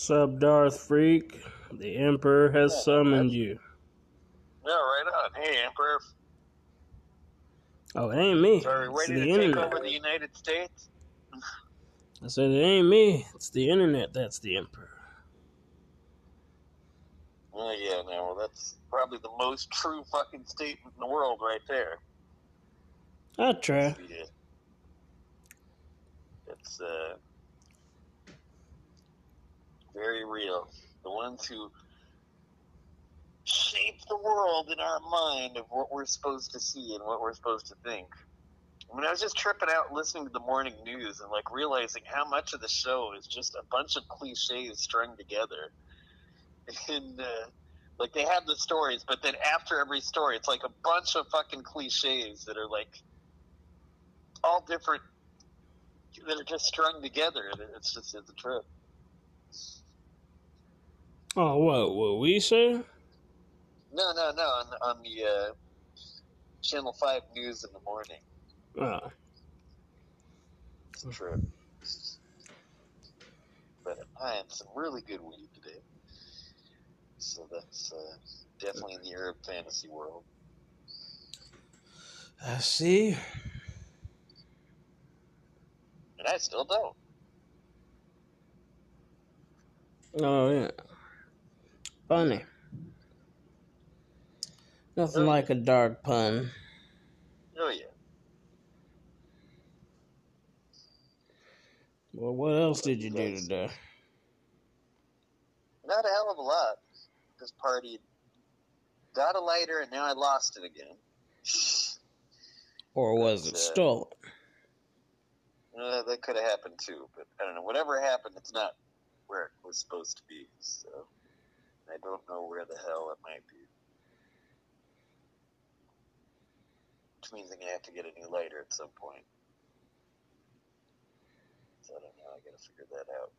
Sub Darth Freak, the Emperor has summoned you. Yeah, right on. Hey, Emperor. Oh, it ain't me. So are we It's ready the to take internet. over the United States? I said it ain't me. It's the internet that's the Emperor. Oh, yeah, no, well, that's probably the most true fucking statement in the world right there. I try. Yeah. It's, uh, very real. The ones who shape the world in our mind of what we're supposed to see and what we're supposed to think. I mean, I was just tripping out listening to the morning news and like realizing how much of the show is just a bunch of cliches strung together. And uh, like they have the stories, but then after every story, it's like a bunch of fucking cliches that are like all different, that are just strung together. And It's just it's a trip. Oh, what? What we say? No, no, no. On, on the uh, Channel Five News in the morning. Oh, It's true. But I had some really good weed today. So that's uh, definitely in the Arab fantasy world. I see. And I still don't. Oh yeah. Funny. Nothing like a dark pun. Oh, yeah. Well, what else did you do today? Not a hell of a lot. Just partied. Got a lighter, and now I lost it again. Or was it uh, stolen? Uh, that could have happened too, but I don't know. Whatever happened, it's not where it was supposed to be. So I don't know where the hell it might be. Which means I'm gonna have to get a new lighter at some point. So I don't know. I gotta figure that out.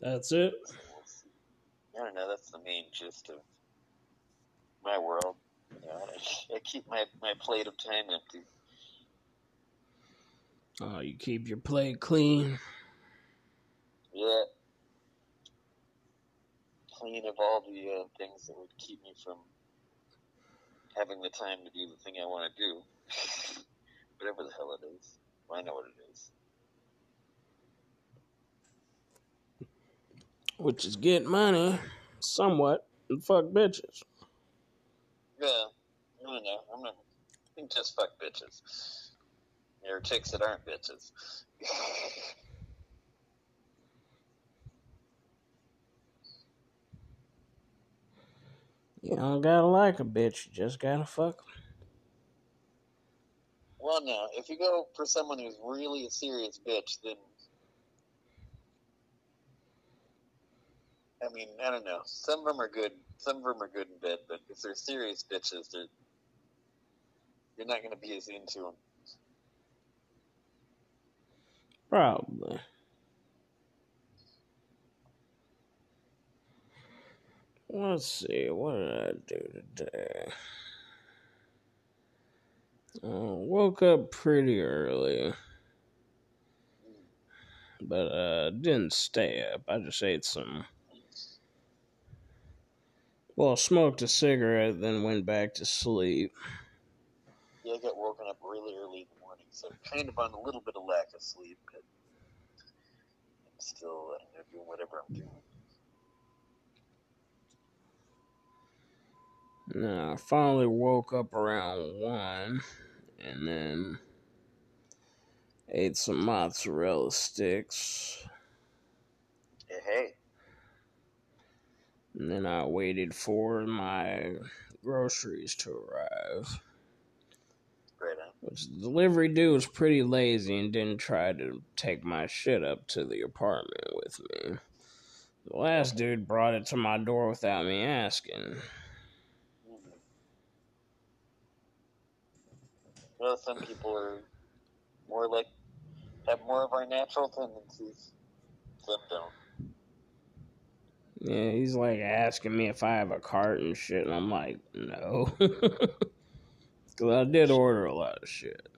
That's it. So we'll see. I don't know. That's the main gist of my world. You know, I, I keep my, my plate of time empty. Oh, you keep your plate clean. Yeah. Clean of all the uh, things that would keep me from having the time to do the thing I want to do. Whatever the hell it is. I know what it is. Which is get money, somewhat, and fuck bitches. Yeah. I don't know. I'm not. I think just fuck bitches. There are chicks that aren't bitches. You don't gotta like a bitch, you just gotta fuck them. well, no. If you go for someone who's really a serious bitch, then. I mean, I don't know. Some of them are good. Some of them are good in bed, but if they're serious bitches, they're you're not going to be as into them. Probably. Let's see, what did I do today? Uh, woke up pretty early, but uh, didn't stay up. I just ate some. Well, smoked a cigarette, then went back to sleep. Yeah, I got woken up really early so I'm kind of on a little bit of lack of sleep, but I'm still I don't know, doing whatever I'm doing. Now, I finally woke up around one, and then ate some mozzarella sticks, Hey, hey. and then I waited for my groceries to arrive. Which the delivery dude was pretty lazy and didn't try to take my shit up to the apartment with me. The last dude brought it to my door without me asking. Well, some people are more like have more of our natural tendencies. Some don't. Yeah, he's like asking me if I have a cart and shit, and I'm like, no. Cause I did order a lot of shit.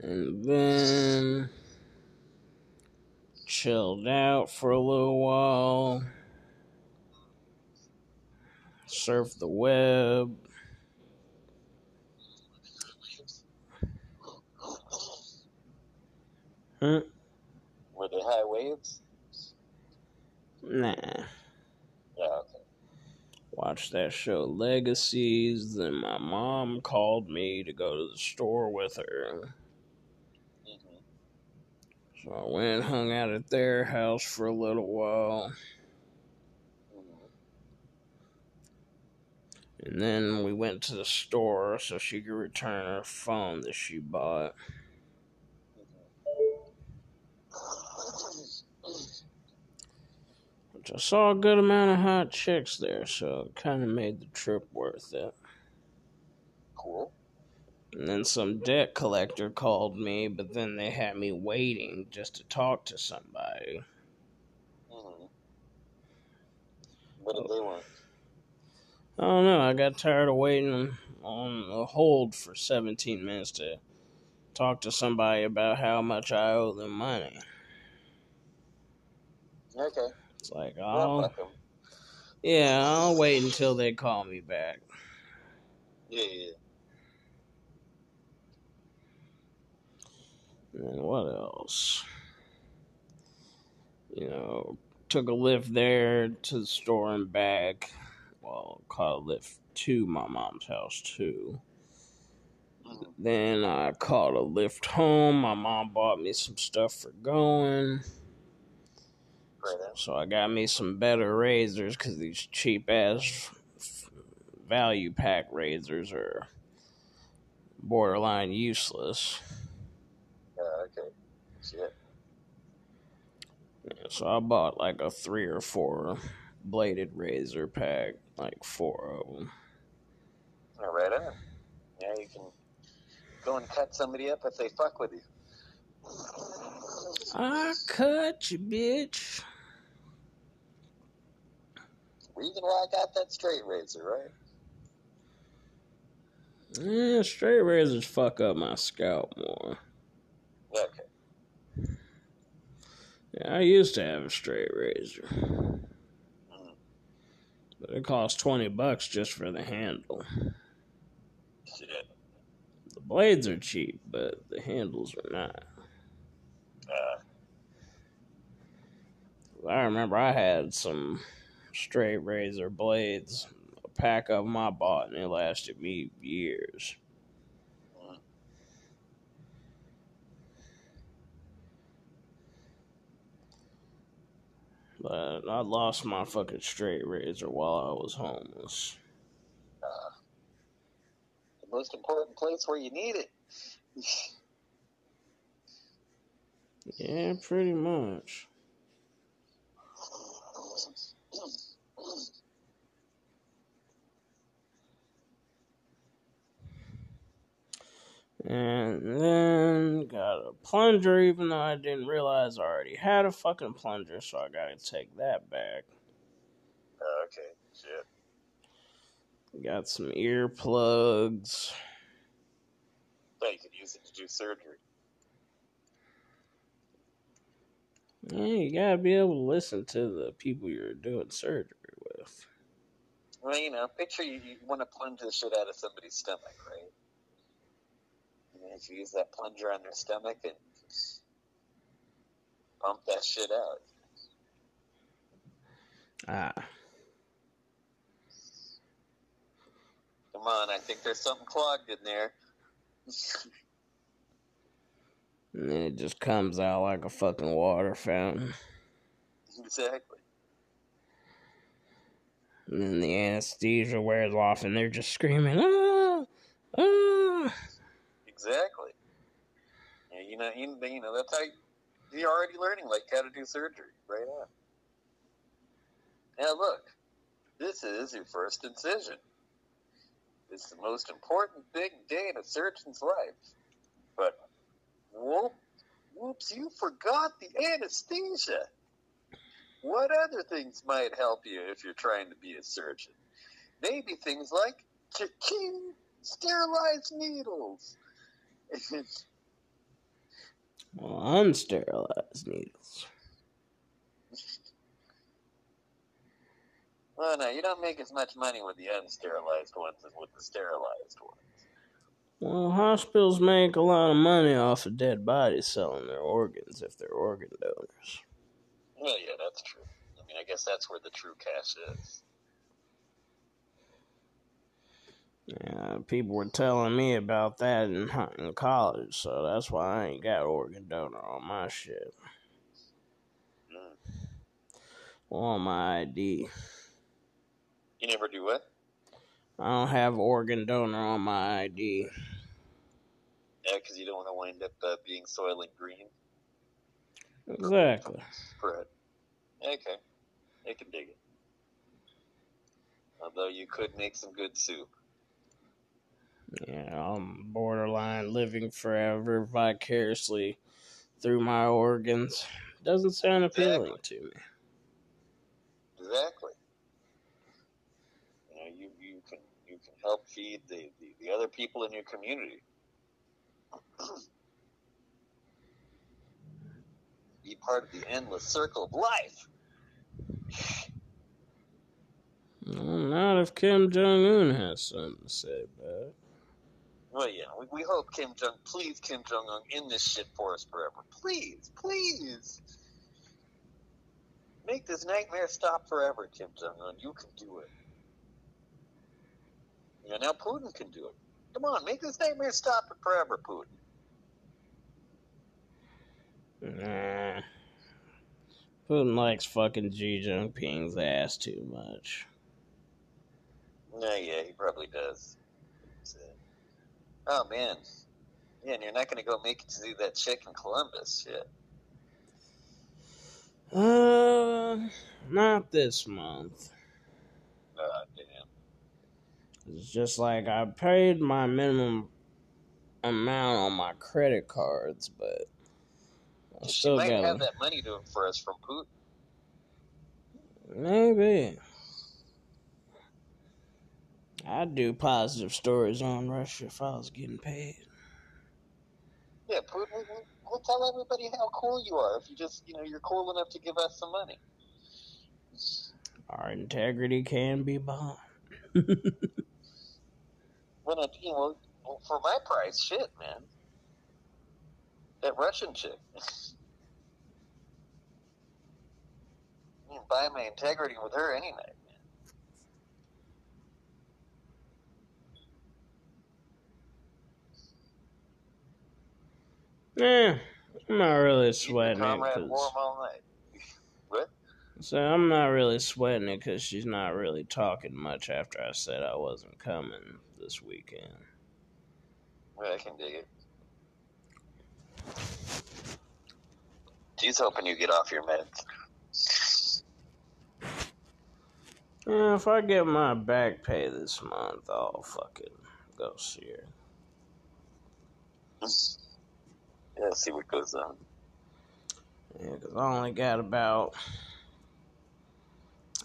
And then chilled out for a little while, surfed the web. Huh? Were they high waves? Nah. Watched that show Legacies. Then my mom called me to go to the store with her. hmm So I went and hung out at their house for a little while. hmm And then we went to the store so she could return her phone that she bought. Which I saw a good amount of hot chicks there, so it kind of made the trip worth it. Cool. And then some debt collector called me, but then they had me waiting just to talk to somebody. hmm What did they want? I don't know. I got tired of waiting on a hold for 17 minutes to talk to somebody about how much I owe them money. Okay. It's like, oh, yeah, I'll wait until they call me back. Yeah, yeah. And what else? You know, took a lift there to the store and back. Well, caught a lift to my mom's house too. Mhm. Then I caught a lift home. My mom bought me some stuff for going. So I got me some better razors because these cheap ass value pack razors are borderline useless. Yeah, okay. Shit. Yeah, So I bought like a three or four bladed razor pack, like four of them. All right on. Yeah, you can go and cut somebody up if they fuck with you. I cut you, bitch. Reason why I got that straight razor, right? Yeah, straight razors fuck up my scalp more. Okay. Yeah, I used to have a straight razor. Mhm. But it cost 20 bucks just for the handle. Shit. The blades are cheap, but the handles are not. Uh, I remember I had some straight razor blades, a pack of them I bought, and it lasted me years. But I lost my fucking straight razor while I was homeless. uh, the most important place where you need it. Yeah, pretty much. And then got a plunger, even though I didn't realize I already had a fucking plunger, so I gotta take that back. Okay. Shit. Got some earplugs. Thought you could use it to do surgery. Yeah, you gotta be able to listen to the people you're doing surgery with. Well, you know, picture you, you want to plunge the shit out of somebody's stomach, right? If you use that plunger on their stomach and pump that shit out. Ah. Come on, I think there's something clogged in there. And then it just comes out like a fucking water fountain. exactly. And then the anesthesia wears off and they're just screaming, ah! Ah! Exactly. You know, you, you know, that's how you, you're already learning, like, how to do surgery. Right on. Now, look, this is your first incision. It's the most important big day in a surgeon's life. But, whoop, whoops, you forgot the anesthesia. What other things might help you if you're trying to be a surgeon? Maybe things like cha-ching, sterilized needles. Well, unsterilized needles. Well, no, you don't make as much money with the unsterilized ones as with the sterilized ones. Well, hospitals make a lot of money off of dead bodies selling their organs if they're organ donors. Well, yeah, that's true. I mean, I guess that's where the true cash is. Yeah, people were telling me about that in, in college, so that's why I ain't got organ donor on my shit. Mm. on my ID. You never do what? I don't have organ donor on my ID. Yeah, because you don't want to wind up uh, being Soylent Green. Exactly. Right. Okay. I can dig it. Although you could make some good soup. Yeah, I'm borderline living forever vicariously through my organs. Doesn't sound appealing to me. Exactly. You know, you, you can you can help feed the, the, the other people in your community. Be part of the endless circle of life. Well, not if Kim Jong Un has something to say about it. Well, yeah, we, we hope Kim Jong, please Kim Jong Un, in this shit for us forever. Please, please. Make this nightmare stop forever, Kim Jong Un. You can do it. Yeah, now Putin can do it. Come on, make this nightmare stop it forever, Putin. Nah. Putin likes fucking Xi Jinping's ass too much. No, yeah, he probably does. Oh man, yeah, and you're not gonna go make it to see that chick in Columbus, shit. Uh, not this month. Uh, damn. It's just like I paid my minimum amount on my credit cards, but I She still might have got that money to for us from Putin. maybe. I'd do positive stories on Russia if I was getting paid. Yeah, Putin, we- we- we'll tell everybody how cool you are if you just, you know, you're cool enough to give us some money. Our integrity can be bought. When I, you know, well, for my price, shit, man. That Russian chick. you can buy my integrity with her any night, Yeah, I'm not really sweating it comrade 'cause- warm all night. What? So I'm not really sweating it because she's not really talking much after I said I wasn't coming this weekend. Well, I can dig it. She's hoping you get off your meds. Yeah, if I get my back pay this month, I'll fucking go see her. Yeah, see what goes on. Yeah, because I only got about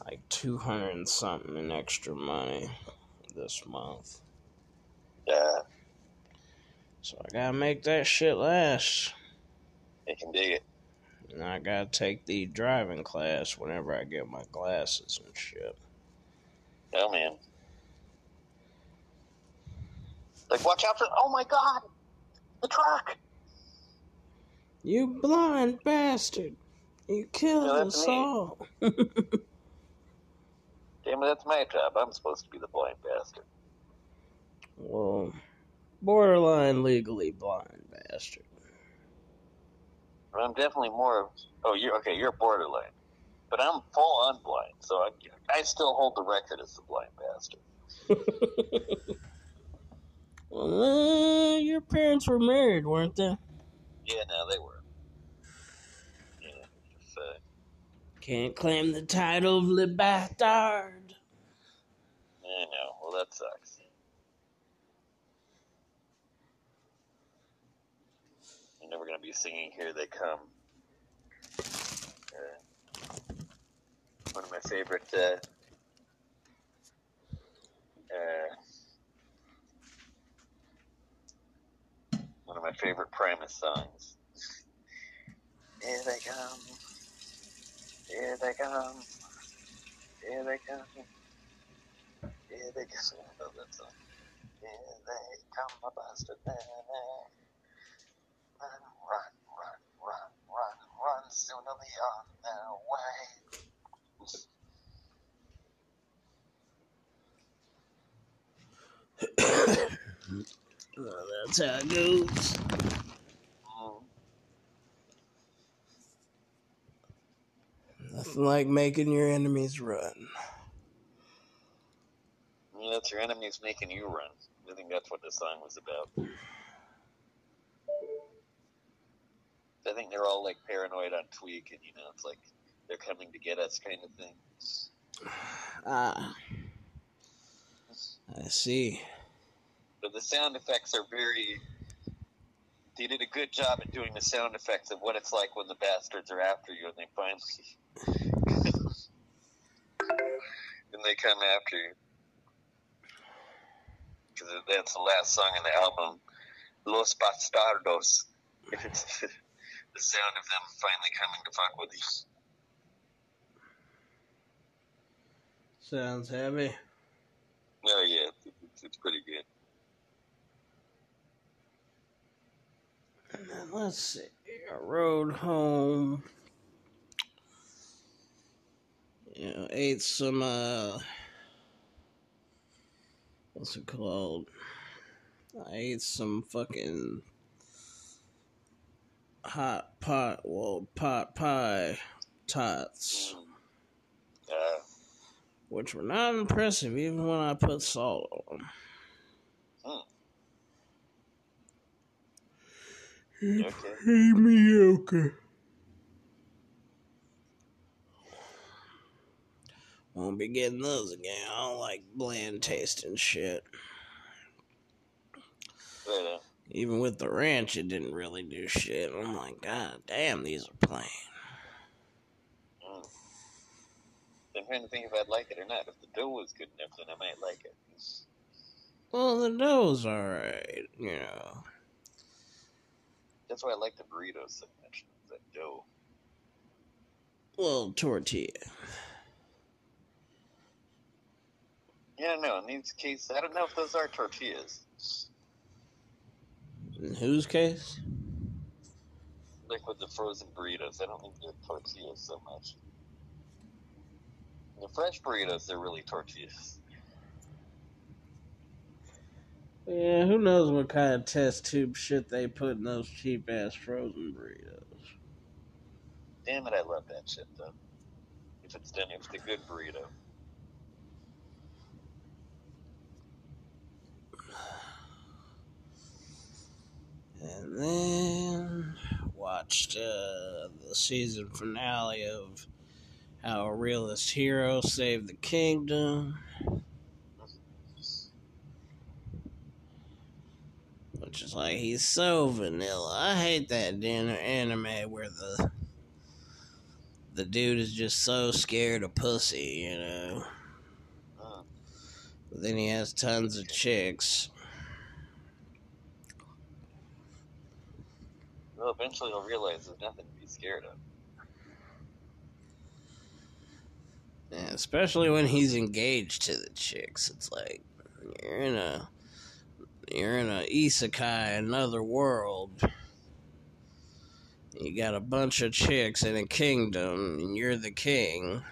like 200 and something in extra money this month. Yeah, So I gotta make that shit last. I can dig it. And I gotta take the driving class whenever I get my glasses and shit. Oh man. Like, watch out for! Oh my God, the truck! You blind bastard! You killed No, us me. all! Damn it, that's my job. I'm supposed to be the blind bastard. Well, borderline legally blind bastard. But I'm definitely more. Of Oh, you're okay. You're borderline, but I'm full on blind, so I, I still hold the record as the blind bastard. well, uh, your parents were married, weren't they? Yeah, no, they were. Yeah, just, uh, Can't claim the title of Le Bastard. I know. Well, that sucks. You're never gonna be singing "Here They Come." Uh, one of my favorite. Uh, uh, one of my favorite Primus songs. Here they come. Here um, they come. Here they come. Here they come. Here they come, my bastard man. Run, run, run, run, run, run. Soon they'll be on their way. Well, that's how it goes. Mm. Nothing like making your enemies run. Yeah, That's your enemies making you run. I think that's what the song was about. I think they're all like paranoid on tweak, and you know, it's like they're coming to get us, kind of thing. Ah. I see. But the sound effects are very. They did a good job at doing the sound effects of what it's like when the bastards are after you, and they finally. and they come after you. Because that's the last song in the album, Los Bastardos. It's the sound of them finally coming to fuck with you. Sounds heavy. Oh yeah, it's, it's, it's pretty good. And then let's see. I rode home. You know, ate some uh what's it called? I ate some fucking hot pot well pot pie tots. Uh, Which were not impressive even when I put salt on them. Okay. Mediocre. Won't be getting those again. I don't like bland tasting shit. Uh, Even with the ranch, it didn't really do shit. I'm like, God damn, these are plain. mm. I'm trying to think if I'd like it or not. If the dough was good enough, then I might like it. Well, the dough's alright, you know. That's why I like the burritos so much. That dough. Well, tortilla. Yeah, no. In these cases, I don't know if those are tortillas. In whose case? Like with the frozen burritos, I don't think they're tortillas so much. The fresh burritos, they're really tortillas. Yeah, who knows what kind of test tube shit they put in those cheap ass frozen burritos. Damn it, I love that shit though. If it's done, if it's a good burrito. And then watched uh, the season finale of How a Realist Hero Saved the Kingdom. Is like, he's so vanilla. I hate that dinner anime where the the dude is just so scared of pussy, you know. But then he has tons of chicks. Well, eventually he'll realize there's nothing to be scared of. Yeah, especially when he's engaged to the chicks. It's like you're in a you're in a isekai, another world. You got a bunch of chicks in a kingdom, and you're the king.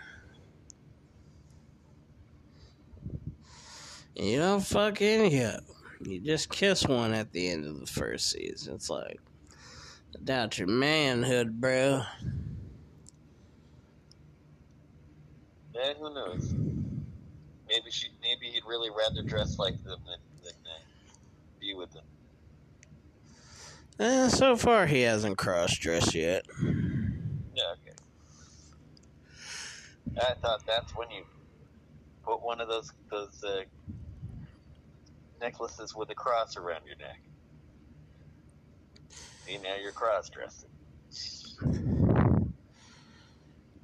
And you don't fuck any of them. You just kiss one at the end of the first season. It's like, I doubt your manhood, bro. Yeah, who knows? Maybe she, maybe he'd really rather dress like them than, with them. Eh, so far, he hasn't cross dressed yet. Yeah, okay. I thought that's when you put one of those those uh, necklaces with a cross around your neck. See, now you're cross dressing.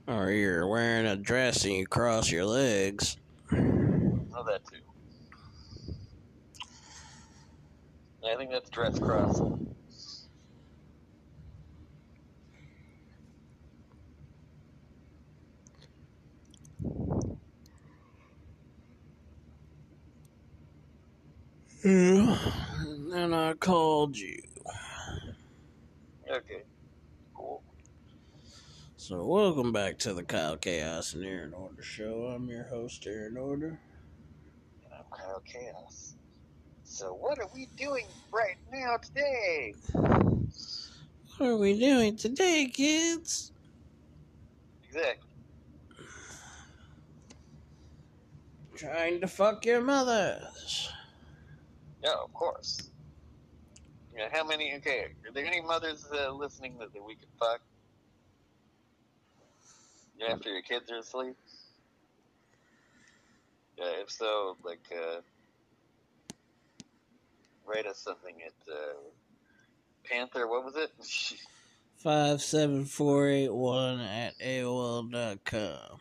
Or you're wearing a dress and you cross your legs. Oh, that too. I think that's dress cross. Yeah. And then I called you. Okay. Cool. So welcome back to the Kyle Chaos and Aaron Order Show. I'm your host, Aaron Order. And I'm Kyle Chaos. So what are we doing right now today? What are we doing today, kids? Exactly. Trying to fuck your mothers. Yeah, of course. Yeah, how many? Okay, are there any mothers uh, listening that, that we can fuck? Yeah, after your kids are asleep. Yeah, if so, like, uh, write us something at uh, Panther. What was it? 57481 at aol AOL.com.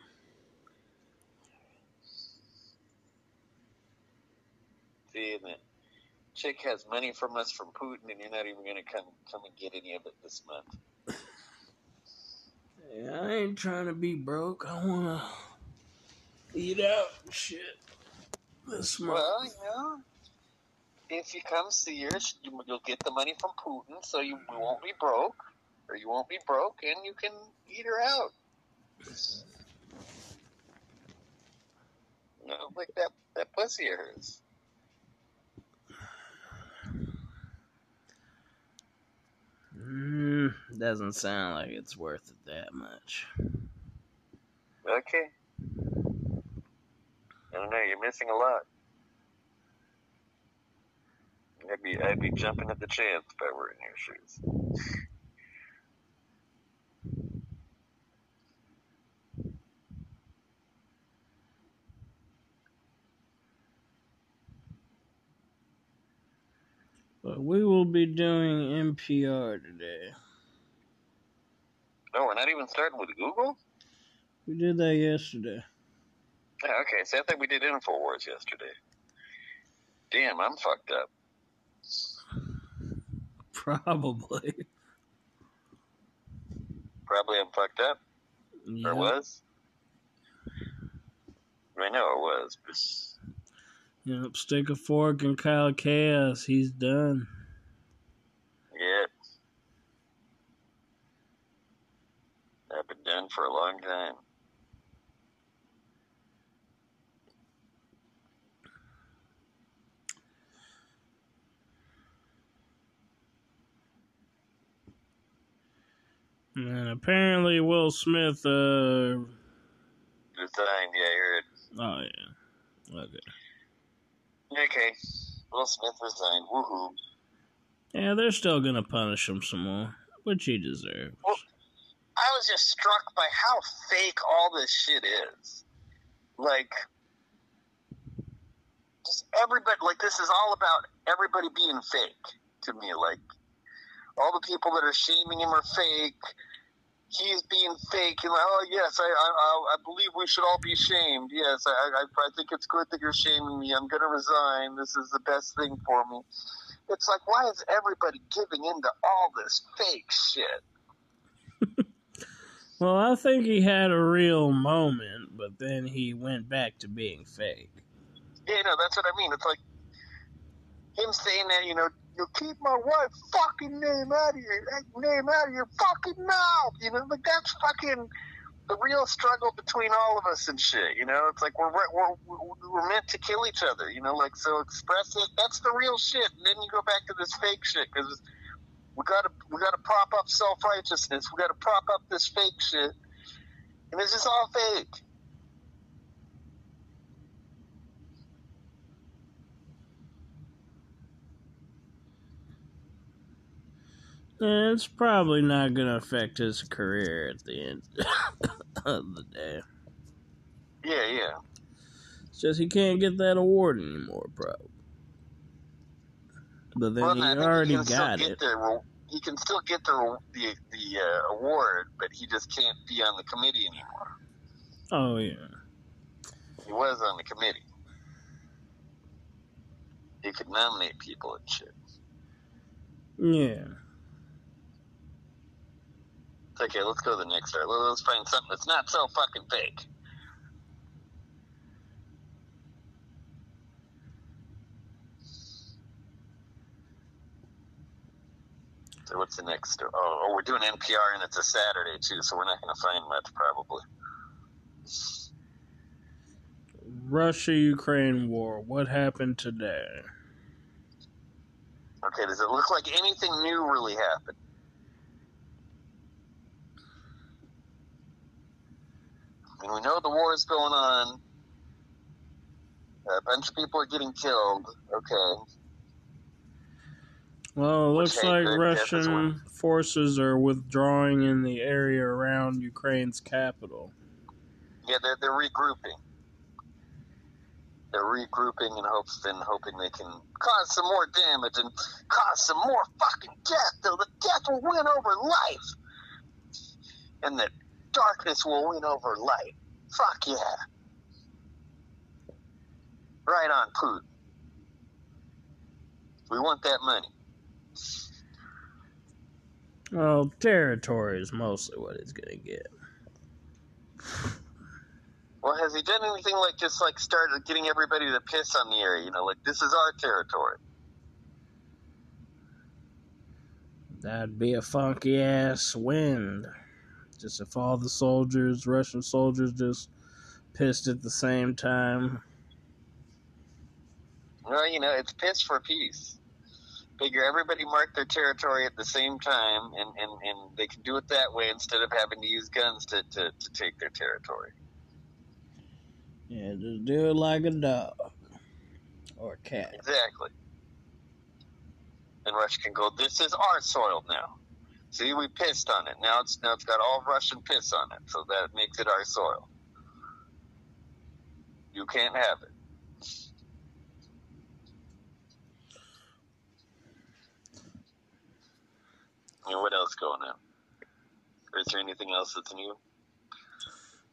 See, and the chick has money from us from Putin, and you're not even gonna come come and get any of it this month. Yeah, I ain't trying to be broke. I wanna eat out and shit this month. Well, you know, if you come see her, you- you'll get the money from Putin, so you won't be broke, or you won't be broke, and you can eat her out. You know, like that that pussy of hers. Mm, doesn't sound like it's worth it that much. Okay. I don't know. You're missing a lot. I'd be I'd be jumping at the chance if I were in your shoes. But we will be doing NPR today. No, we're not even starting with Google. We did that yesterday. Yeah, okay, so I think we did Infowars yesterday. Damn, I'm fucked up. Probably. Probably I'm fucked up. Yeah. Or was. I know it was, but Yep, stick a fork in Kyle Chaos. He's done. yeah. I've been done for a long time. And apparently Will Smith, uh, Resigned, yeah, I heard. oh yeah. Okay. Okay. Will Smith resigned. Woohoo. Yeah, they're still gonna punish him some more, which he deserves. Well- I was just struck by how fake all this shit is. Like, just everybody, like, this is all about everybody being fake to me. Like, all the people that are shaming him are fake. He's being fake. And like, oh, yes, I, I, I- believe we should all be shamed. Yes, I, I, I think it's good that you're shaming me. I'm going to resign. This is the best thing for me. It's like, why is everybody giving into all this fake shit? Well, I think he had a real moment, but then he went back to being fake. Yeah, no, that's what I mean. It's like him saying that, you know, you keep my wife fucking name out of your name out of your fucking mouth. You know, like that's fucking the real struggle between all of us and shit. You know, it's like we're we're we're, meant to kill each other. You know, like so express it. That's the real shit. And then you go back to this fake shit because we gotta we gotta prop up self righteousness. We gotta prop up this fake shit, and it's just all fake. And it's probably not gonna affect his career at the end of the day. Yeah, yeah. It's just he can't get that award anymore, probably. But then Well, he already still got it. The, he can still get the the, the uh, award, but he just can't be on the committee anymore. Oh yeah. He was on the committee. He could nominate people and shit. Yeah okay. Let's go to the next art. Let's find something that's not so fucking fake. So what's the next? Oh, oh, we're doing NPR and it's a Saturday too, so we're not going to find much probably. Russia Ukraine war. What happened today? Okay, does it look like anything new really happened? I mean, we know the war is going on. A bunch of people are getting killed. Okay. Well, it looks like Russian forces are withdrawing in the area around Ukraine's capital. Yeah, they're, they're regrouping. They're regrouping in hopes, in hoping they can cause some more damage and cause some more fucking death. Though the death will win over life, and the darkness will win over light. Fuck yeah! Right on, Putin. We want that money. Well, territory is mostly what it's gonna get. Well, has he done anything like just like started getting everybody to piss on the area? You know, like this is our territory. That'd be a funky ass wind. Just if all the soldiers, Russian soldiers, just pissed at the same time. Well, you know, it's piss for peace. Figure everybody mark their territory at the same time, and, and, and they can do it that way instead of having to use guns to, to, to take their territory. Yeah, just do it like a dog or a cat. Exactly. And Russia can go, this is our soil now. See, we pissed on it. Now it's now it's got all Russian piss on it, so that makes it our soil. You can't have it. And what else going on? Is there anything else that's new?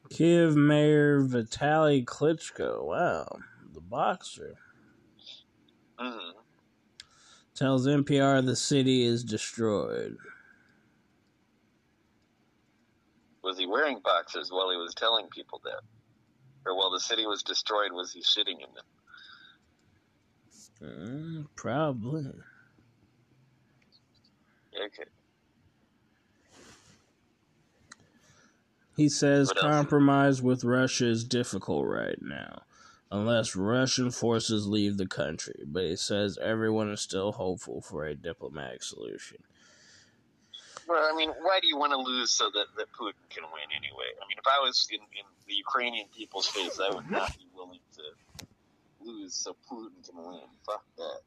Kiev Mayor Vitaly Klitschko, wow, the boxer, mm-hmm. tells NPR the city is destroyed. Was he wearing boxers while he was telling people that? Or while the city was destroyed, was he shitting in them? Mm, probably. Okay. He says compromise with Russia is difficult right now, unless Russian forces leave the country. But he says everyone is still hopeful for a diplomatic solution. Well, I mean, why do you want to lose so that, that Putin can win anyway? I mean, if I was in, in the Ukrainian people's face, I would not be willing to lose so Putin can win. Fuck that.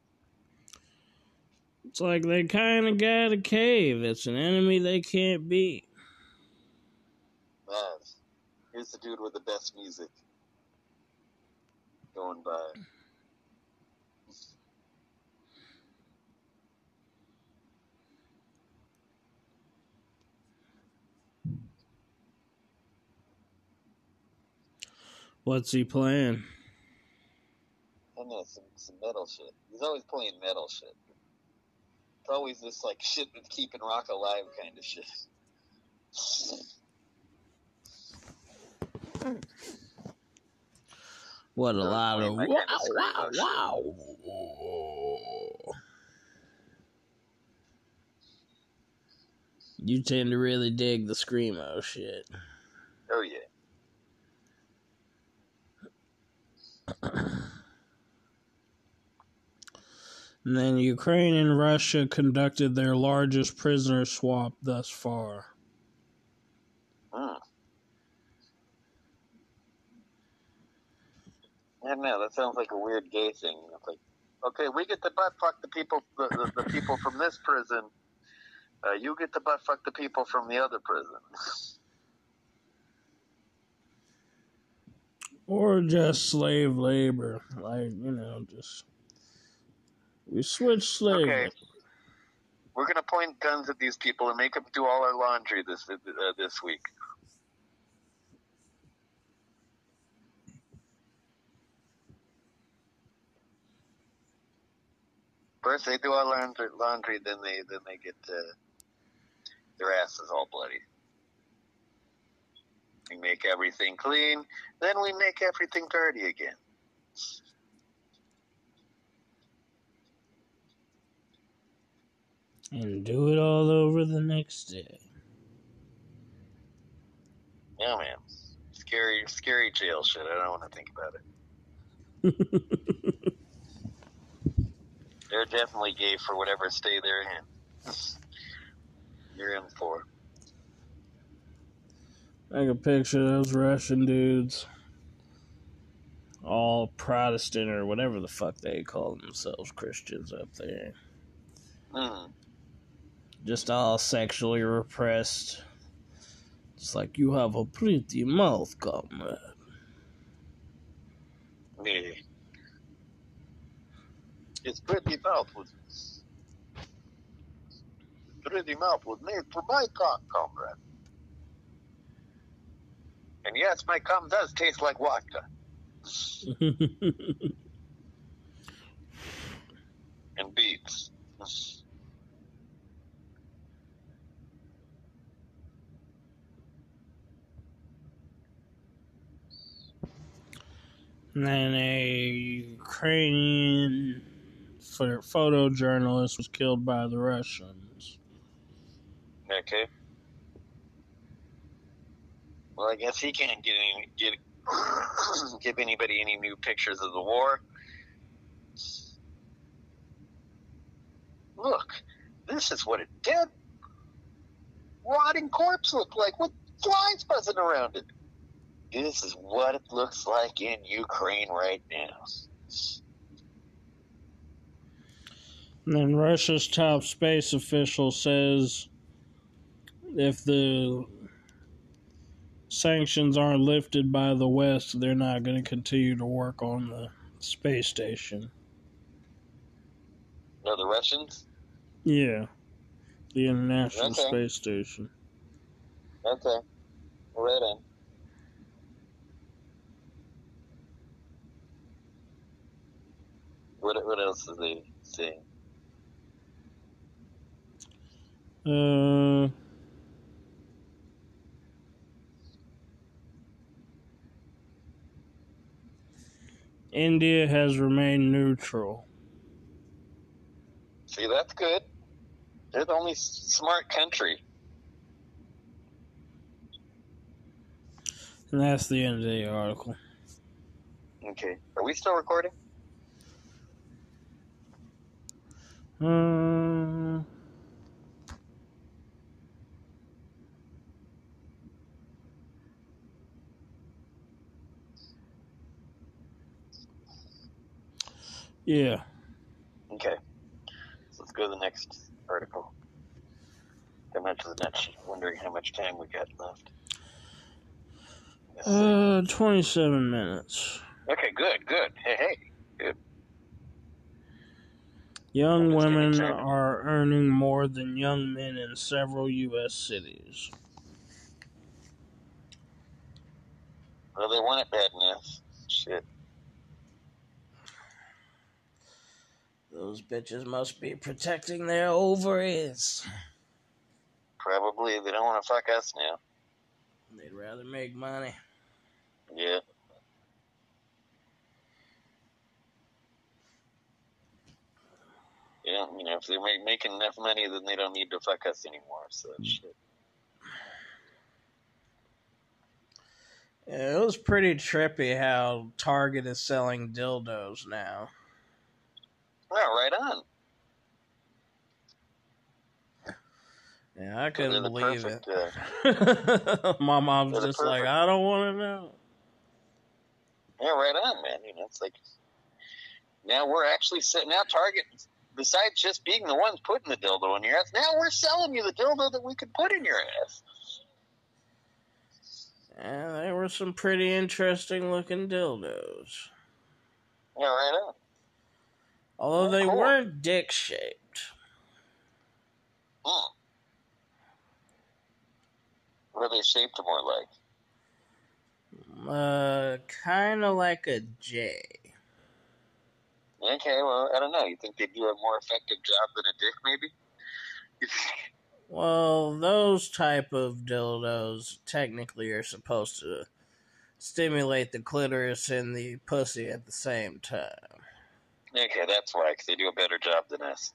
It's like they kind of got a cave. It's an enemy they can't beat. Here's the dude with the best music going by. What's he playing? I know some some metal shit. He's always playing metal shit. It's always this like shit that's keeping rock alive kind of shit. What a lot of wow, wow, wow. You tend to really dig the screamo shit. Oh yeah. And then Ukraine and Russia conducted their largest prisoner swap thus far. Hmm. I don't know. That sounds like a weird gay thing. It's like, okay, we get to butt fuck the people, the, the, the people from this prison. Uh, you get to butt fuck the people from the other prison. or just slave labor, like you know, just we switch slave. Okay. We're gonna point guns at these people and make them do all our laundry this uh, this week. First they do our laundry, laundry then they then they get uh, their asses all bloody. We make everything clean, then we make everything dirty again. And do it all over the next day. Yeah, man. Scary, scary jail shit. I don't want to think about it. they're definitely gay for whatever stay they're in. You're in for. Take a picture of those Russian dudes. All Protestant or whatever the fuck they call themselves, Christians up there. Mm. Just all sexually repressed. It's like you have a pretty mouth, comrade. Yeah. It's pretty mouth was pretty mouth was made for my cock, comrade. And yes, my cum does taste like vodka and beets. and then a Ukrainian pho- photojournalist was killed by the Russians. Okay. Well, I guess he can't get any get give anybody any new pictures of the war. Look, this is what a dead, rotting corpse looked like with flies buzzing around it. This is what it looks like in Ukraine right now. And then Russia's top space official says if the sanctions aren't lifted by the West, they're not going to continue to work on the space station. No, the Russians. Yeah, the International Okay. Space Station. Okay, right on. What what else is he saying? Uh, India has remained neutral. See, that's good. They're the only smart country. And that's the end of the article. Okay, are we still recording? Uh, yeah. Okay, so let's go to the next article. How much is next? Wondering how much time we got left. Yes. Uh, 27 minutes. okay, good, good. Hey, hey. good. Young women are earning more than young men in several U.S. cities. Well, they want it bad enough. Shit. Those bitches must be protecting their ovaries. Probably they don't want to fuck us now. They'd rather make money. Yeah. Yeah, you know, if they're ma- making enough money, then they don't need to fuck us anymore. So mm. shit. Yeah, it was pretty trippy how Target is selling dildos now. Well, right on. Yeah, I couldn't believe perfect, it. Uh, My mom's just like, I don't want to know. yeah, right on, man. You know, it's like now we're actually set. out Target, besides just being the ones putting the dildo in your ass, now we're selling you the dildo that we could put in your ass. Yeah, they were some pretty interesting looking dildos. Yeah, right on. Although they weren't dick shaped. Hmm. What are they shaped more like? Uh, kind of like a J. Okay, well, I don't know. You think they'd do a more effective job than a dick, maybe? Well, those type of dildos technically are supposed to stimulate the clitoris and the pussy at the same time. Okay, that's why, because they do a better job than us.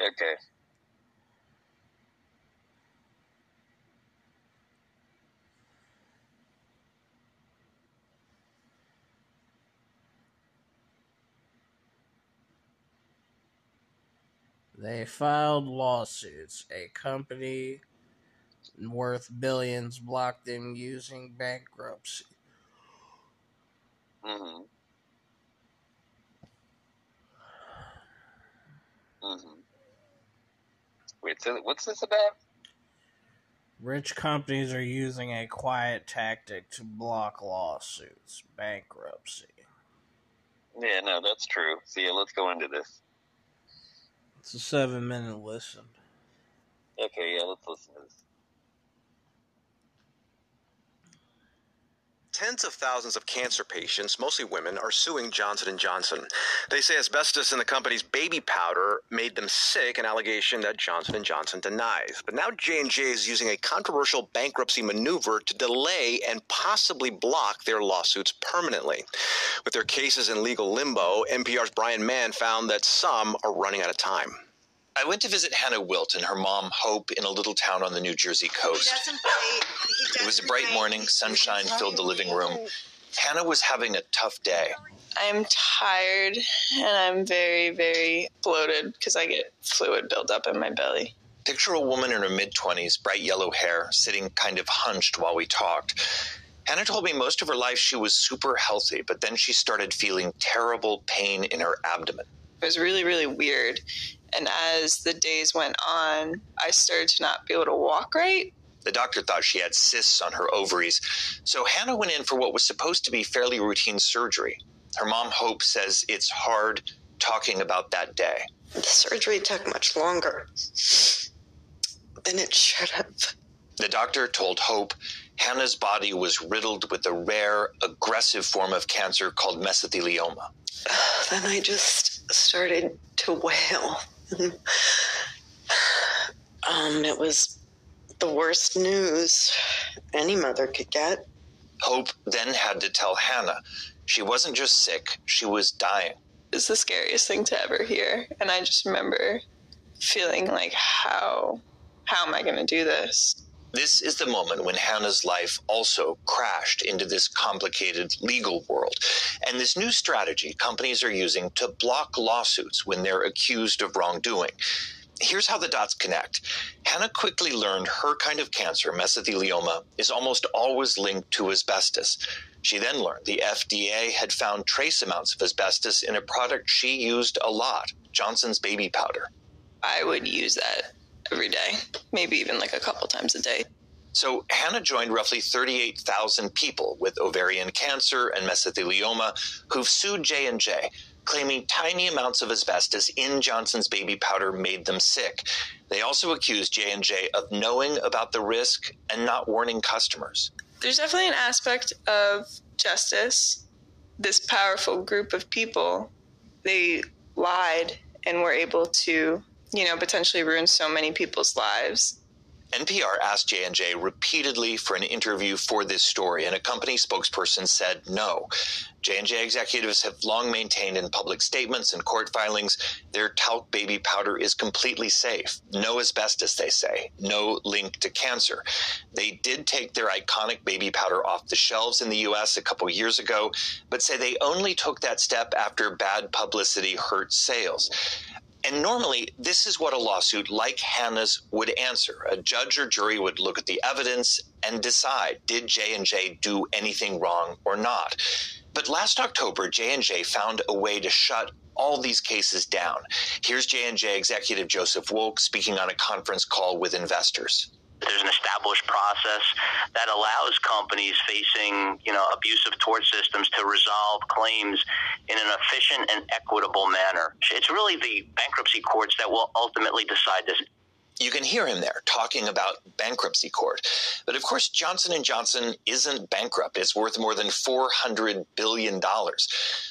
Okay. They filed lawsuits. A company worth billions blocked them using bankruptcy. Mm-hmm. Mm-hmm. Wait, so what's this about? Rich companies are using a quiet tactic to block lawsuits, bankruptcy. Yeah, no, that's true. So yeah, let's go into this. It's a seven minute listen. Okay, yeah, let's listen to this. Tens of thousands of cancer patients, mostly women, are suing Johnson & Johnson. They say asbestos in the company's baby powder made them sick, an allegation that Johnson & Johnson denies. But now J&J is using a controversial bankruptcy maneuver to delay and possibly block their lawsuits permanently. With their cases in legal limbo, NPR's Brian Mann found that some are running out of time. I went to visit Hannah Wilt and her mom, Hope, in a little town on the New Jersey coast. It was a bright morning, sunshine filled the living room. Hannah was having a tough day. I'm tired and I'm very, very bloated because I get fluid buildup in my belly. Picture a woman in her mid 20s, bright yellow hair, sitting kind of hunched while we talked. Hannah told me most of her life she was super healthy, but then she started feeling terrible pain in her abdomen. It was really, really weird. And as the days went on, I started to not be able to walk right. The doctor thought she had cysts on her ovaries, so Hannah went in for what was supposed to be fairly routine surgery. Her mom, Hope, says it's hard talking about that day. The surgery took much longer than it should have. The doctor told Hope Hannah's body was riddled with a rare, aggressive form of cancer called mesothelioma. Then I just started to wail. um, it was the worst news any mother could get. Hope then had to tell Hannah she wasn't just sick, she was dying. It's the scariest thing to ever hear. And I just remember feeling like, how, how am I going to do this? This is the moment when Hannah's life also crashed into this complicated legal world. And this new strategy companies are using to block lawsuits when they're accused of wrongdoing. Here's how the dots connect. Hannah quickly learned her kind of cancer, mesothelioma, is almost always linked to asbestos. She then learned the FDA had found trace amounts of asbestos in a product she used a lot Johnson's baby powder. I would use that every day, maybe even like a couple times a day. So Hannah joined roughly 38,000 people with ovarian cancer and mesothelioma who've sued J&J, claiming tiny amounts of asbestos in Johnson's baby powder made them sick. They also accused J&J of knowing about the risk and not warning customers. There's definitely an aspect of justice. This powerful group of people, they lied and were able to, you know, potentially ruin so many people's lives. NPR asked J&J repeatedly for an interview for this story, and a company spokesperson said no. J&J executives have long maintained in public statements and court filings their talc baby powder is completely safe. No asbestos, they say. No link to cancer. They did take their iconic baby powder off the shelves in the U.S. a couple years ago, but say they only took that step after bad publicity hurt sales. And normally, this is what a lawsuit like Hannah's would answer. A judge or jury would look at the evidence and decide did J&J do anything wrong or not. But last October, J&J found a way to shut all these cases down. Here's J&J executive Joseph Wolk speaking on a conference call with investors. There's an established process that allows companies facing, you know, abusive tort systems to resolve claims in an efficient and equitable manner. It's really the bankruptcy courts that will ultimately decide this you can hear him there talking about bankruptcy court. But of course, Johnson & Johnson isn't bankrupt. It's worth more than $400 billion.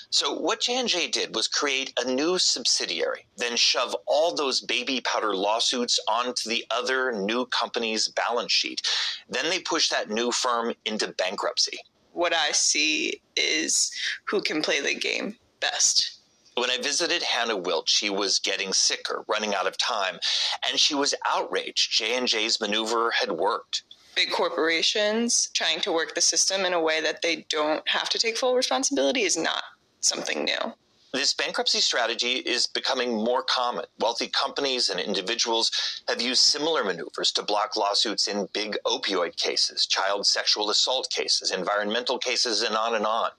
So what J&J did was create a new subsidiary, then shove all those baby powder lawsuits onto the other new company's balance sheet. Then they push that new firm into bankruptcy. What I see is who can play the game best. When I visited Hannah Wilt, she was getting sicker, running out of time, and she was outraged J&J's maneuver had worked. Big corporations trying to work the system in a way that they don't have to take full responsibility is not something new. This bankruptcy strategy is becoming more common. Wealthy companies and individuals have used similar maneuvers to block lawsuits in big opioid cases, child sexual assault cases, environmental cases, and on and on.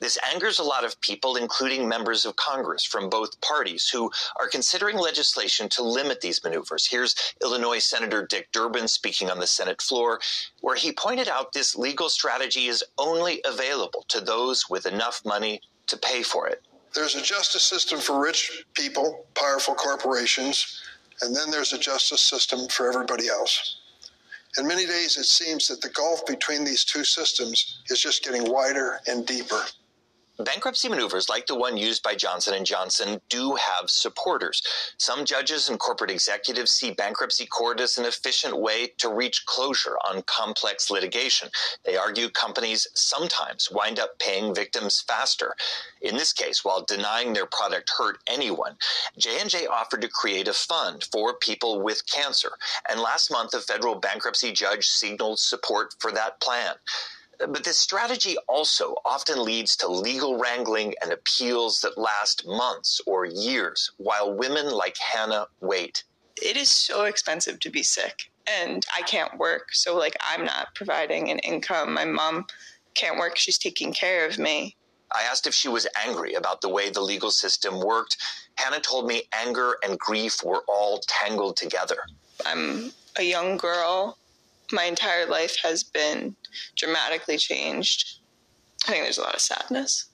This angers a lot of people, including members of Congress from both parties, who are considering legislation to limit these maneuvers. Here's Illinois Senator Dick Durbin speaking on the Senate floor, where he pointed out this legal strategy is only available to those with enough money to pay for it. There's a justice system for rich people, powerful corporations, and then there's a justice system for everybody else. In many days, it seems that the gulf between these two systems is just getting wider and deeper. Bankruptcy maneuvers like the one used by Johnson & Johnson do have supporters. Some judges and corporate executives see bankruptcy court as an efficient way to reach closure on complex litigation. They argue companies sometimes wind up paying victims faster. In this case, while denying their product hurt anyone, J&J offered to create a fund for people with cancer. And last month, a federal bankruptcy judge signaled support for that plan. But this strategy also often leads to legal wrangling and appeals that last months or years while women like Hannah wait. It is so expensive to be sick, and I can't work. So, like, I'm not providing an income. My mom can't work, she's taking care of me. I asked if she was angry about the way the legal system worked. Hannah told me anger and grief were all tangled together. I'm a young girl my entire life has been dramatically changed. I think there's a lot of sadness.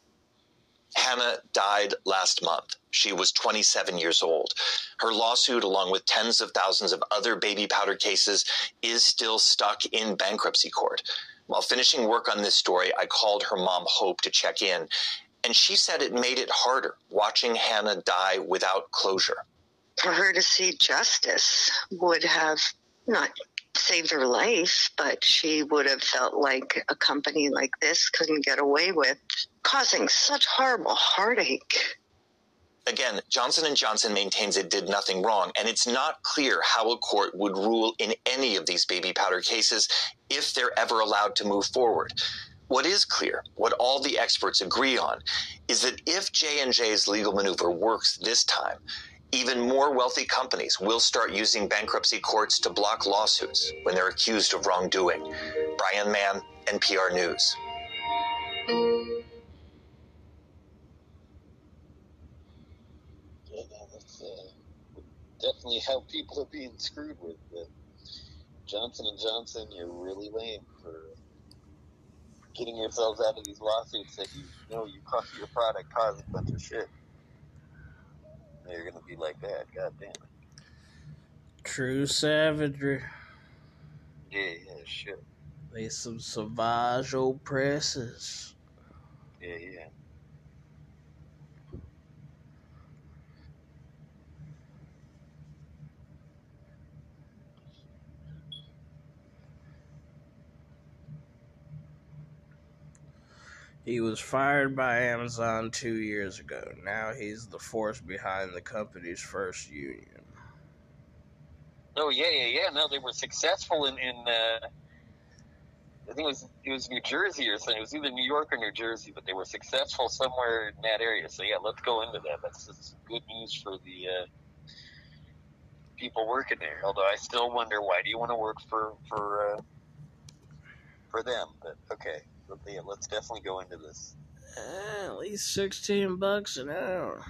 Hannah died last month. She was 27 years old. Her lawsuit, along with tens of thousands of other baby powder cases, is still stuck in bankruptcy court. While finishing work on this story, I called her mom, Hope, to check in, and she said it made it harder watching Hannah die without closure. For her to see justice would have not saved her life, but she would have felt like a company like this couldn't get away with causing such horrible heartache. Again, Johnson & Johnson maintains it did nothing wrong, and it's not clear how a court would rule in any of these baby powder cases if they're ever allowed to move forward. What is clear, what all the experts agree on, is that if J&J's legal maneuver works this time, even more wealthy companies will start using bankruptcy courts to block lawsuits when they're accused of wrongdoing. Brian Mann, NPR News. Yeah, uh, definitely how people are being screwed with. Johnson and Johnson, you're really lame for getting yourselves out of these lawsuits that you know you cost your product caused a bunch of shit they're gonna be like that. God damn it. True savagery. Yeah, yeah, sure. They some savage oppressors. Yeah, yeah. He was fired by Amazon two years ago. Now he's the force behind the company's first union. Oh yeah, yeah, yeah. No, they were successful in in. Uh, I think it was it was New Jersey or something. It was either New York or New Jersey, but they were successful somewhere in that area. So yeah, let's go into that. That's, good news for the uh, people working there. Although I still wonder why do you want to work for for uh, for them? But okay yeah, let's definitely go into this. Uh, at least sixteen bucks an hour.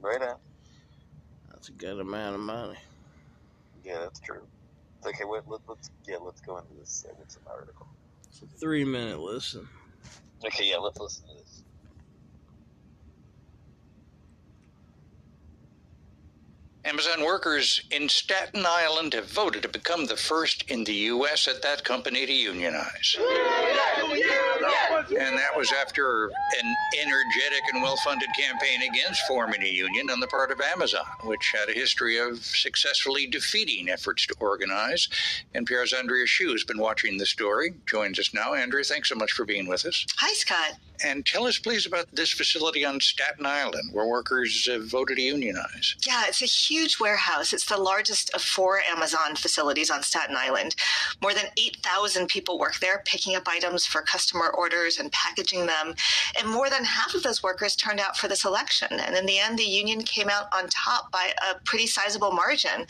Right on. That's a good amount of money. Yeah, that's true. Okay, wait, let, us yeah, let's go into this. Uh, it's an article. It's a three minute listen. Okay, yeah, let's listen to this. Amazon workers in Staten Island have voted to become the first in the U.S. at that company to unionize. And that was after an energetic and well funded campaign against forming a union on the part of Amazon, which had a history of successfully defeating efforts to organize. NPR's Andrea Hsu has been watching the story, joins us now. Andrea, thanks so much for being with us. Hi, Scott. And tell us, please, about this facility on Staten Island where workers voted to unionize. Yeah, it's a huge warehouse. It's the largest of four Amazon facilities on Staten Island. More than 8,000 people work there, picking up items for customer orders and packaging them. And more than half of those workers turned out for this election. And in the end, the union came out on top by a pretty sizable margin.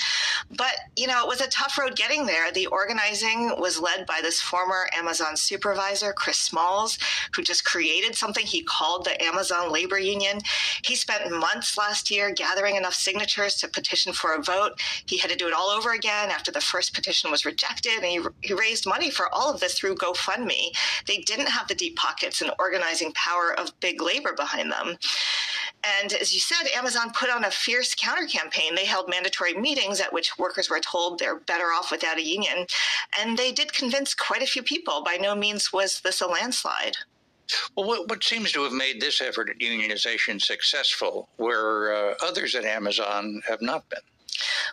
But, you know, it was a tough road getting there. The organizing was led by this former Amazon supervisor, Chris Smalls, who just created something he called the Amazon Labor Union. He spent months last year gathering enough signatures to petition for a vote. He had to do it all over again after the first petition was rejected, and he, he raised money for all of this through GoFundMe. They didn't have the deep pockets and organizing power of big labor behind them. And as you said, Amazon put on a fierce counter campaign. They held mandatory meetings at which workers were told they're better off without a union. And they did convince quite a few people. By no means was this a landslide. Well, what, what seems to have made this effort at unionization successful, where uh, others at Amazon have not been?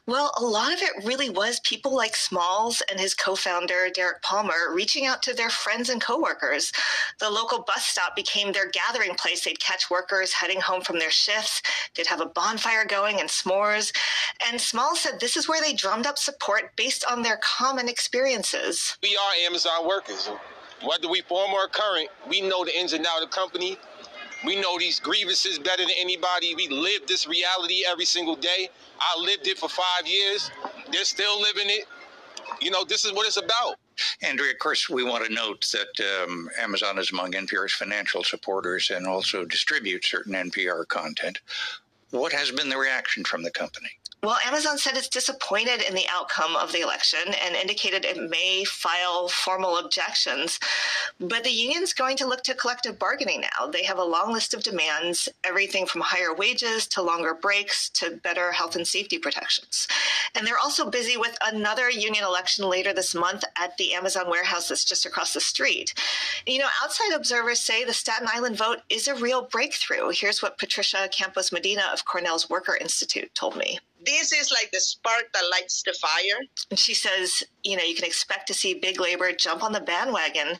Well, a lot of it really was people like Smalls and his co-founder Derek Palmer reaching out to their friends and coworkers. The local bus stop became their gathering place. They'd catch workers heading home from their shifts. They'd have a bonfire going and s'mores. And Smalls said this is where they drummed up support based on their common experiences. We are Amazon workers. Whether we former or current, we know the ins and outs of the company. We know these grievances better than anybody. We live this reality every single day. I lived it for five years. They're still living it. You know, this is what it's about. Andrea, of course, we want to note that um, Amazon is among NPR's financial supporters and also distributes certain NPR content. What has been the reaction from the company? Well, Amazon said it's disappointed in the outcome of the election and indicated it may file formal objections. But the union's going to look to collective bargaining now. They have a long list of demands, everything from higher wages to longer breaks to better health and safety protections. And they're also busy with another union election later this month at the Amazon warehouse that's just across the street. You know, outside observers say the Staten Island vote is a real breakthrough. Here's what Patricia Campos Medina of Cornell's Worker Institute told me this is like the spark that lights the fire. And she says, you know, you can expect to see big labor jump on the bandwagon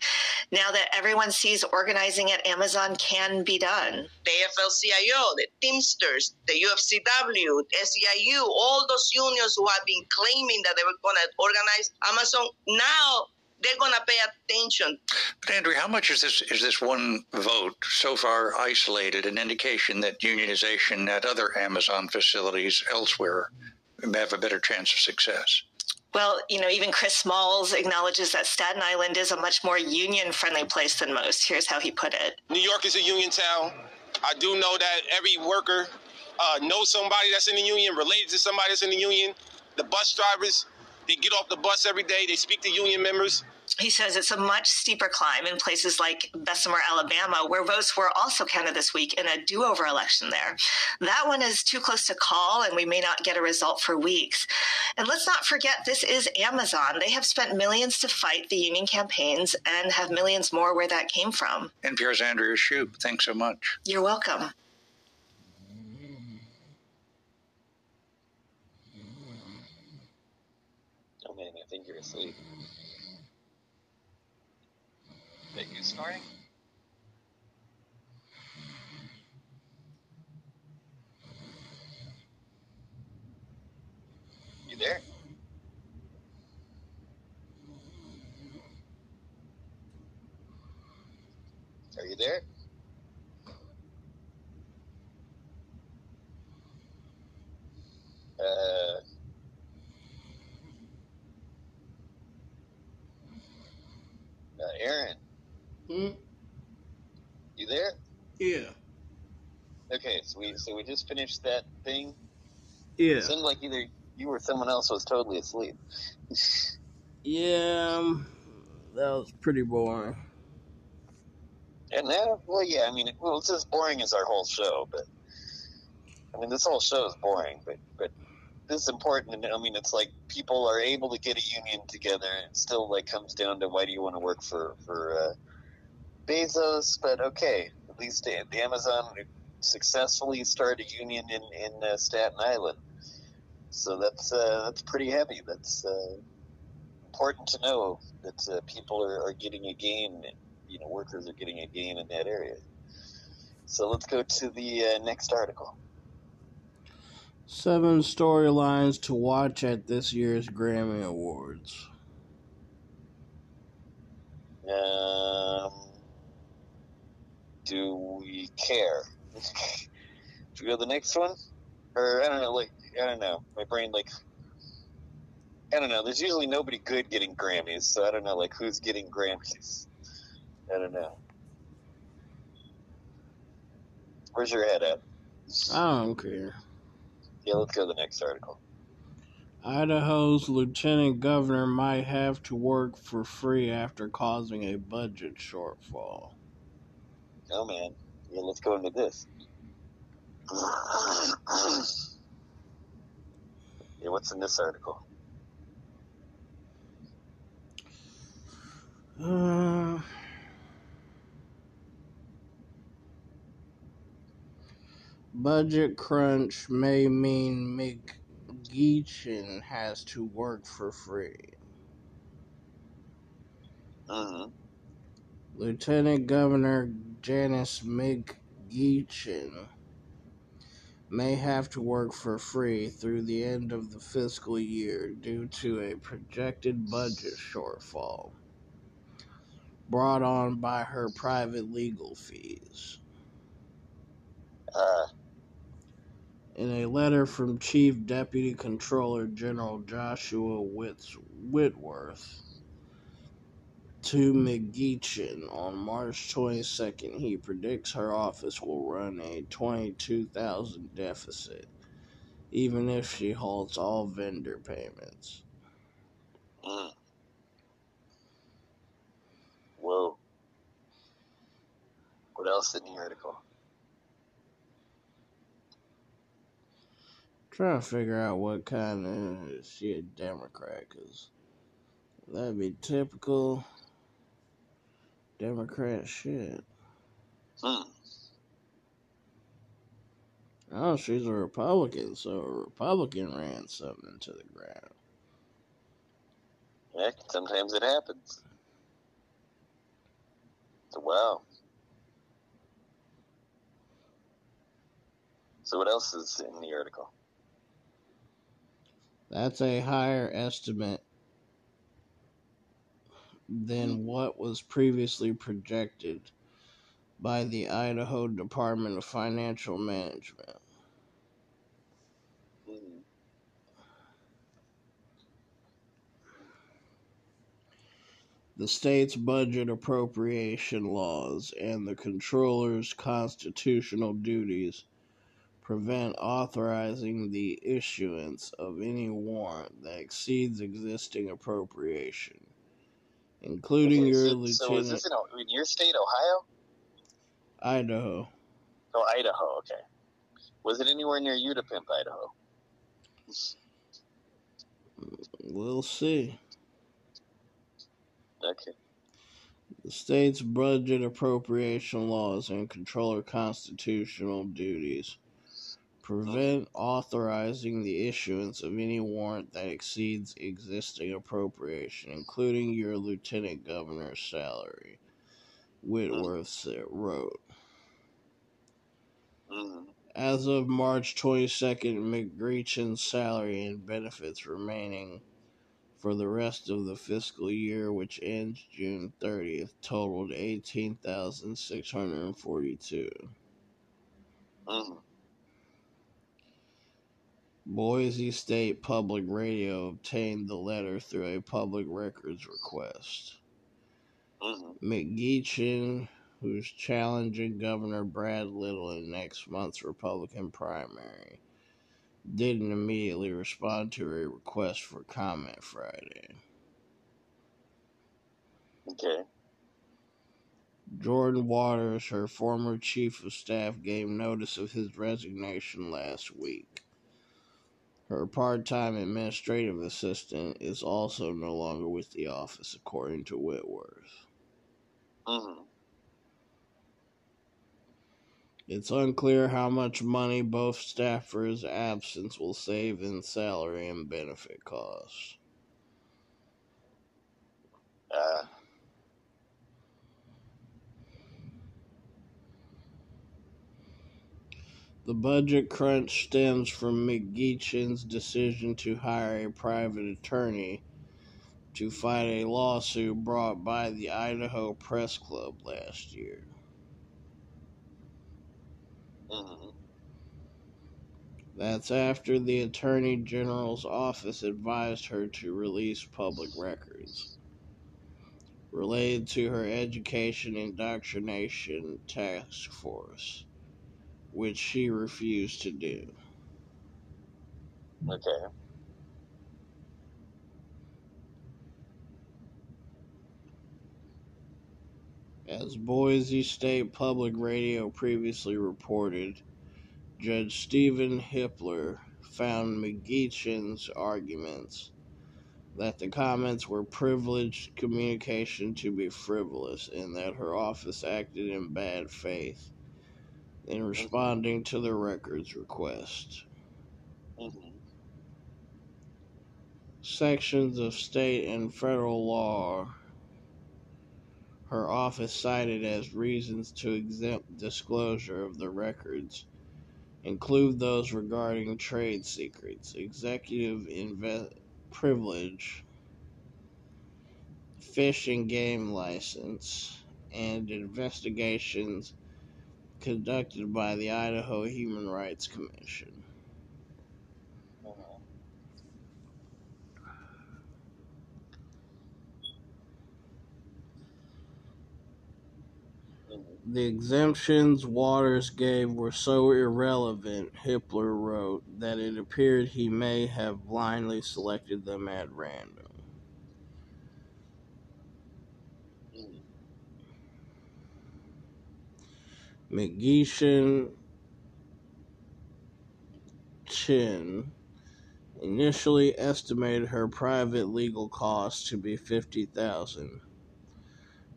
now that everyone sees organizing at Amazon can be done. The AFL-CIO, the Teamsters, the UFCW, SEIU, all those unions who have been claiming that they were going to organize Amazon, now they're going to pay attention. But Andrea, how much is this is this one vote so far isolated an indication that unionization at other Amazon facilities elsewhere may have a better chance of success? Well, you know, even Chris Smalls acknowledges that Staten Island is a much more union friendly place than most. Here's how he put it New York is a union town. I do know that every worker uh, knows somebody that's in the union, related to somebody that's in the union. The bus drivers, they get off the bus every day, they speak to union members. He says it's a much steeper climb in places like Bessemer, Alabama, where votes were also counted this week in a do over election there. That one is too close to call, and we may not get a result for weeks. And let's not forget this is Amazon. They have spent millions to fight the union campaigns and have millions more where that came from. NPR's Andrea Hsu, thanks so much. You're welcome. Oh man, I think you're. That you snoring? You there? Are you there? Uh, uh, Aaron, Hmm? you there? Yeah. Okay, so we so we just finished that thing. Yeah. It seemed like either you or someone else was totally asleep. Yeah. um, That was pretty boring. And now, well, yeah, I mean, well, it's as boring as our whole show, but I mean, this whole show is boring, but but this is important. I mean, it's like people are able to get a union together. It still like comes down to why do you want to work for for uh, Bezos? But okay, at least the Amazon successfully started a union in in uh, Staten Island, so that's uh, that's pretty heavy. That's uh, important to know that uh, people are, are getting a gain you know workers are getting a gain in that area. So let's go to the uh, next article. Seven storylines to watch at this year's Grammy Awards. Um, do we care? Should we go to the next one? Or I don't know, like I don't know. My brain like I don't know. There's usually nobody good getting Grammys, so I don't know like who's getting Grammys. I don't know. Where's your head at? I don't care. Yeah, let's go to the next article. Idaho's lieutenant governor might have to work for free after causing a budget shortfall. Oh man. Yeah, let's go into this. yeah, what's in this article? Uh, budget crunch may mean McGeachin has to work for free. Mm-hmm. Lieutenant Governor Janice McGeachin may have to work for free through the end of the fiscal year due to a projected budget shortfall brought on by her private legal fees. Uh, In a letter from Chief Deputy Controller General Joshua Whitworth to McGeachin on March 22nd, he predicts her office will run a 22,000 deficit, even if she halts all vendor payments. Whoa. What else in the article? Trying to figure out what kind of is she a Democrat, because that'd be typical Democrat shit. Hmm. Oh, she's a Republican, so a Republican ran something into the ground. Heck, sometimes it happens. So, wow. So what else is in the article? That's a higher estimate than what was previously projected by the Idaho Department of Financial Management. The state's budget appropriation laws and the controller's constitutional duties prevent authorizing the issuance of any warrant that exceeds existing appropriation, including Okay, your so, so is this in, in your state, Ohio? Idaho. Oh, Idaho. Okay. Was it anywhere near Utapimp, Idaho? We'll see. Okay. The state's budget appropriation laws and control controller constitutional duties prevent authorizing the issuance of any warrant that exceeds existing appropriation, including your lieutenant governor's salary, Whitworth wrote. Mm. As of March 22nd, McGreechan's salary and benefits remaining for the rest of the fiscal year, which ends June 30th, totaled 18642 Mm. Boise State Public Radio obtained the letter through a public records request. Mm. McGeachin, who's challenging Governor Brad Little in next month's Republican primary, didn't immediately respond to a request for comment Friday. Okay. Jordan Waters, her former chief of staff, gave notice of his resignation last week. Her part time administrative assistant is also no longer with the office, according to Whitworth. Mm. It's unclear how much money both staffers' absence will save in salary and benefit costs. Uh, The budget crunch stems from McGeachin's decision to hire a private attorney to fight a lawsuit brought by the Idaho Press Club last year. Mm-hmm. That's after the Attorney General's office advised her to release public records related to her education indoctrination task force, which she refused to do. Okay. As Boise State Public Radio previously reported, Judge Stephen Hippler found McGeachin's arguments that the comments were privileged communication to be frivolous and that her office acted in bad faith in responding to the record's request. Mm-hmm. Sections of state and federal law her office cited as reasons to exempt disclosure of the records include those regarding trade secrets, executive inve- privilege, fish and game license, and investigations conducted by the Idaho Human Rights Commission. The exemptions Waters gave were so irrelevant, Hippler wrote, that it appeared he may have blindly selected them at random. McGeachin Chin initially estimated her private legal costs to be fifty thousand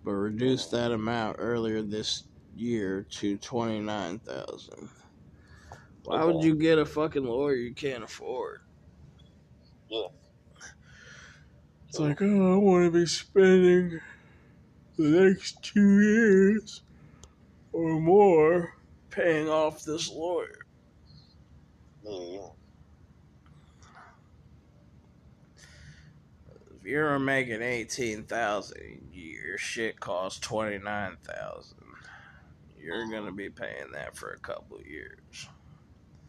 but reduced that amount earlier this year to twenty nine thousand. Why would you get a fucking lawyer you can't afford? Yeah. It's like, oh, I want to be spending the next two years or more paying off this lawyer. Yeah. If you're making eighteen thousand, your shit costs twenty nine thousand. You're gonna be paying that for a couple of years.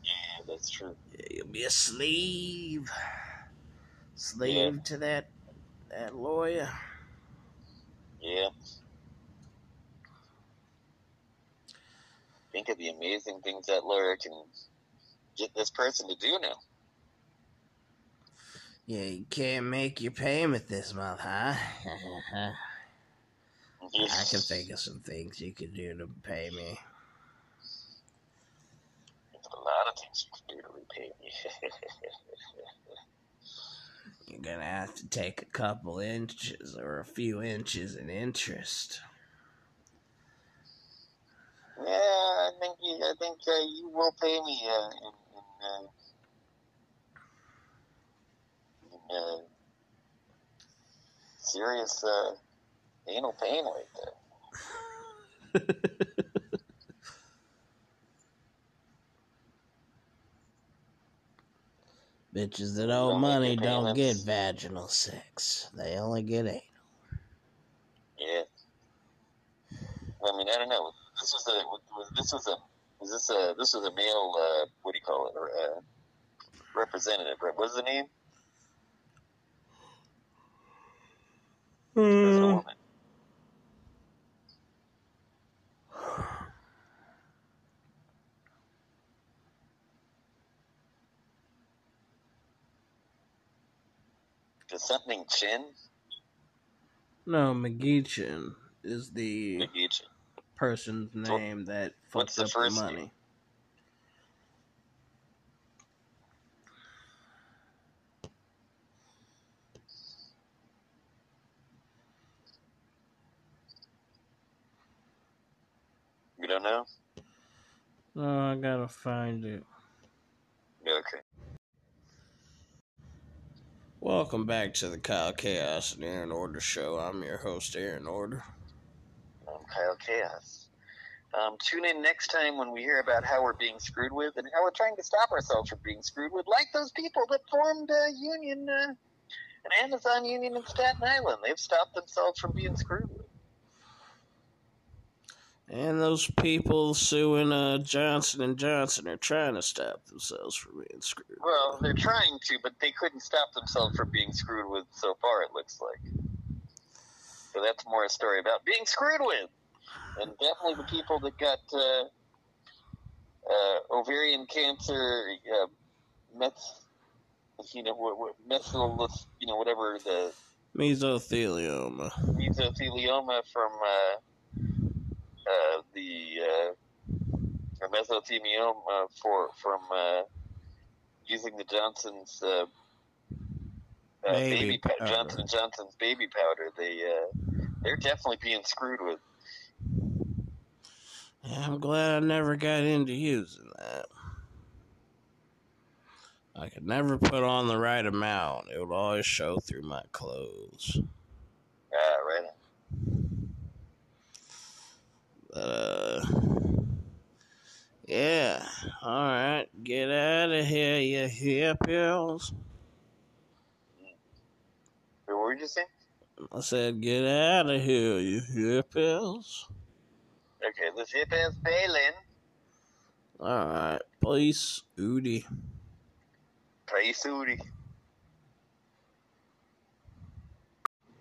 Yeah, that's true. Yeah, you'll be a slave, slave to that that lawyer. Yeah. Think of the amazing things that lawyer can get this person to do now. Yeah, you can't make your payment this month, huh? I can think of some things you could do to pay me. There's a lot of things you can do to repay me. You're gonna have to take a couple inches or a few inches in interest. Yeah, I think you, I think uh, you will pay me uh, in, in, uh, in uh, serious uh, anal pain right there. Bitches that owe Don't money don't get vaginal sex. They only get anal. Yeah. I mean, I don't know. This was a was- this was a was this a this was a male uh, what do you call it uh, representative? Right? What's the name? Or is a woman? Does something chin? No, McGeachin is the McGeachin. Person's So, name that what's fucked the up the first money. name? You don't know? No, I gotta find it. Okay. Welcome back to the Kyle Chaos and Aaron Order Show. I'm your host, Aaron Order. Kyle Chaos. Um, tune in next time when we hear about how we're being screwed with and how we're trying to stop ourselves from being screwed with, like those people that formed a union, uh, an Amazon union in Staten Island. They've stopped themselves from being screwed with. And those people suing uh, Johnson and Johnson are trying to stop themselves from being screwed. Well, they're trying to, but they couldn't stop themselves from being screwed with so far. It looks like. So that's more a story about being screwed with, and definitely the people that got uh, uh, ovarian cancer, uh, meth, you know, what, you know, whatever the Mesothelioma. mesothelioma from uh, uh, the uh, mesothelioma for from uh, using the Johnson's uh, Baby. Johnson Johnson's baby powder. They uh, they're definitely being screwed with. I'm glad I never got into using that. I could never put on the right amount. It would always show through my clothes. Ah, right. Uh, yeah. All right. Get out of here, you hippies. What were you saying? I said, get out of here, you hippies. Okay, this hip is failing. All right. Peace, Udi. Peace, Udi.